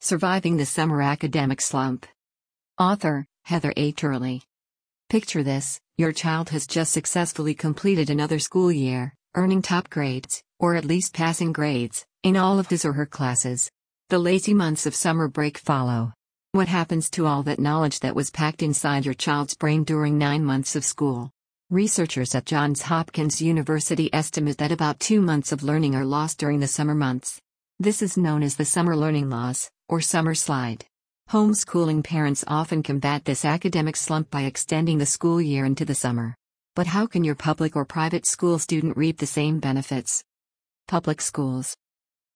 Surviving the Summer Academic Slump. Author Heather A. Turley. Picture this your child has just successfully completed another school year, earning top grades, or at least passing grades, in all of his or her classes. The lazy months of summer break follow. What happens to all that knowledge that was packed inside your child's brain during nine months of school? Researchers at Johns Hopkins University estimate that about two months of learning are lost during the summer months. This is known as the summer learning loss, or summer slide. Homeschooling parents often combat this academic slump by extending the school year into the summer. But how can your public or private school student reap the same benefits? Public schools.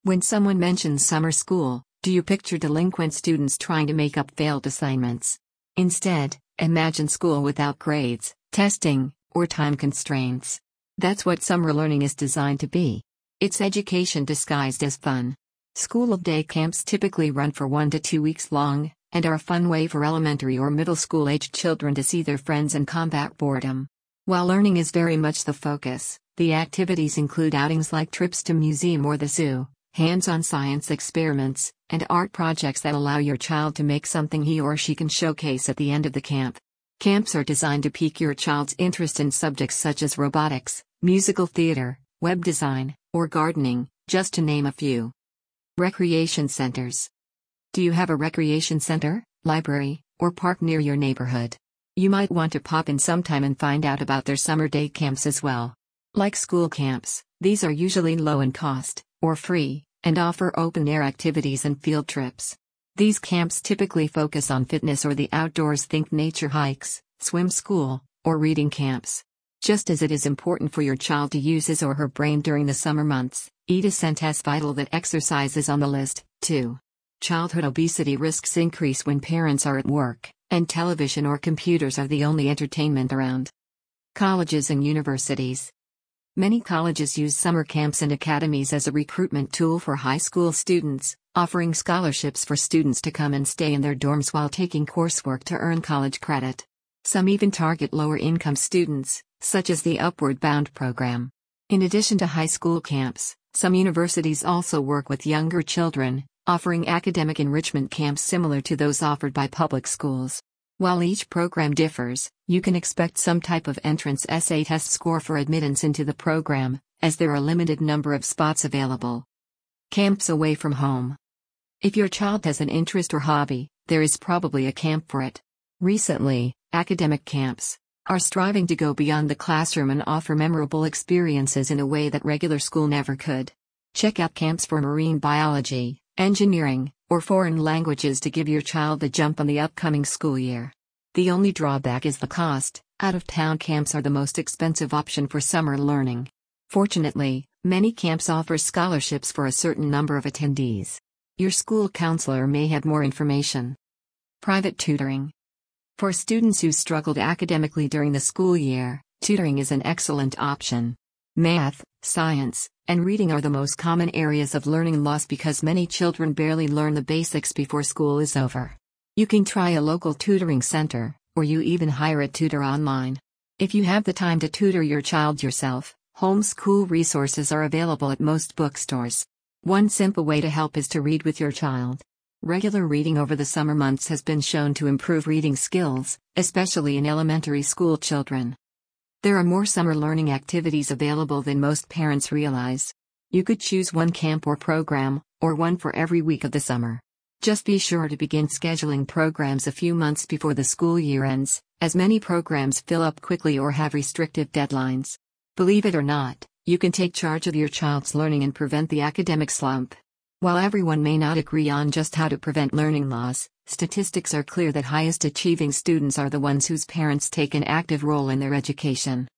When someone mentions summer school, do you picture delinquent students trying to make up failed assignments? Instead, imagine school without grades, testing, or time constraints. That's what summer learning is designed to be. It's education disguised as fun. School of day camps typically run for one to two weeks long, and are a fun way for elementary or middle school aged children to see their friends and combat boredom. While learning is very much the focus, the activities include outings like trips to museum or the zoo, hands-on science experiments, and art projects that allow your child to make something he or she can showcase at the end of the camp. Camps are designed to pique your child's interest in subjects such as robotics, musical theater, web design, or gardening, just to name a few. Recreation centers. Do you have a recreation center, library, or park near your neighborhood? You might want to pop in sometime and find out about their summer day camps as well. Like school camps, these are usually low in cost, or free, and offer open air activities and field trips. These camps typically focus on fitness or the outdoors, think nature hikes, swim school, or reading camps. Just as it is important for your child to use his or her brain during the summer months, is as vital that exercise is on the list, too. Childhood obesity risks increase when parents are at work, and television or computers are the only entertainment around. Colleges and universities. Many colleges use summer camps and academies as a recruitment tool for high school students, offering scholarships for students to come and stay in their dorms while taking coursework to earn college credit. Some even target lower income students, such as the Upward Bound program. In addition to high school camps, some universities also work with younger children, offering academic enrichment camps similar to those offered by public schools. While each program differs, you can expect some type of entrance essay test score for admittance into the program, as there are a limited number of spots available. Camps away from home. If your child has an interest or hobby, there is probably a camp for it. Recently, academic camps are striving to go beyond the classroom and offer memorable experiences in a way that regular school never could. Check out camps for marine biology, engineering, or foreign languages to give your child the jump on the upcoming school year. The only drawback is the cost, out of town camps are the most expensive option for summer learning. Fortunately, many camps offer scholarships for a certain number of attendees. Your school counselor may have more information. Private tutoring. For students who struggled academically during the school year, tutoring is an excellent option. Math, science, and reading are the most common areas of learning loss because many children barely learn the basics before school is over. You can try a local tutoring center, or you even hire a tutor online. If you have the time to tutor your child yourself, homeschool resources are available at most bookstores. One simple way to help is to read with your child. Regular reading over the summer months has been shown to improve reading skills, especially in elementary school children. There are more summer learning activities available than most parents realize. You could choose one camp or program, or one for every week of the summer. Just be sure to begin scheduling programs a few months before the school year ends, as many programs fill up quickly or have restrictive deadlines. Believe it or not, you can take charge of your child's learning and prevent the academic slump. While everyone may not agree on just how to prevent learning loss, Statistics are clear that highest achieving students are the ones whose parents take an active role in their education.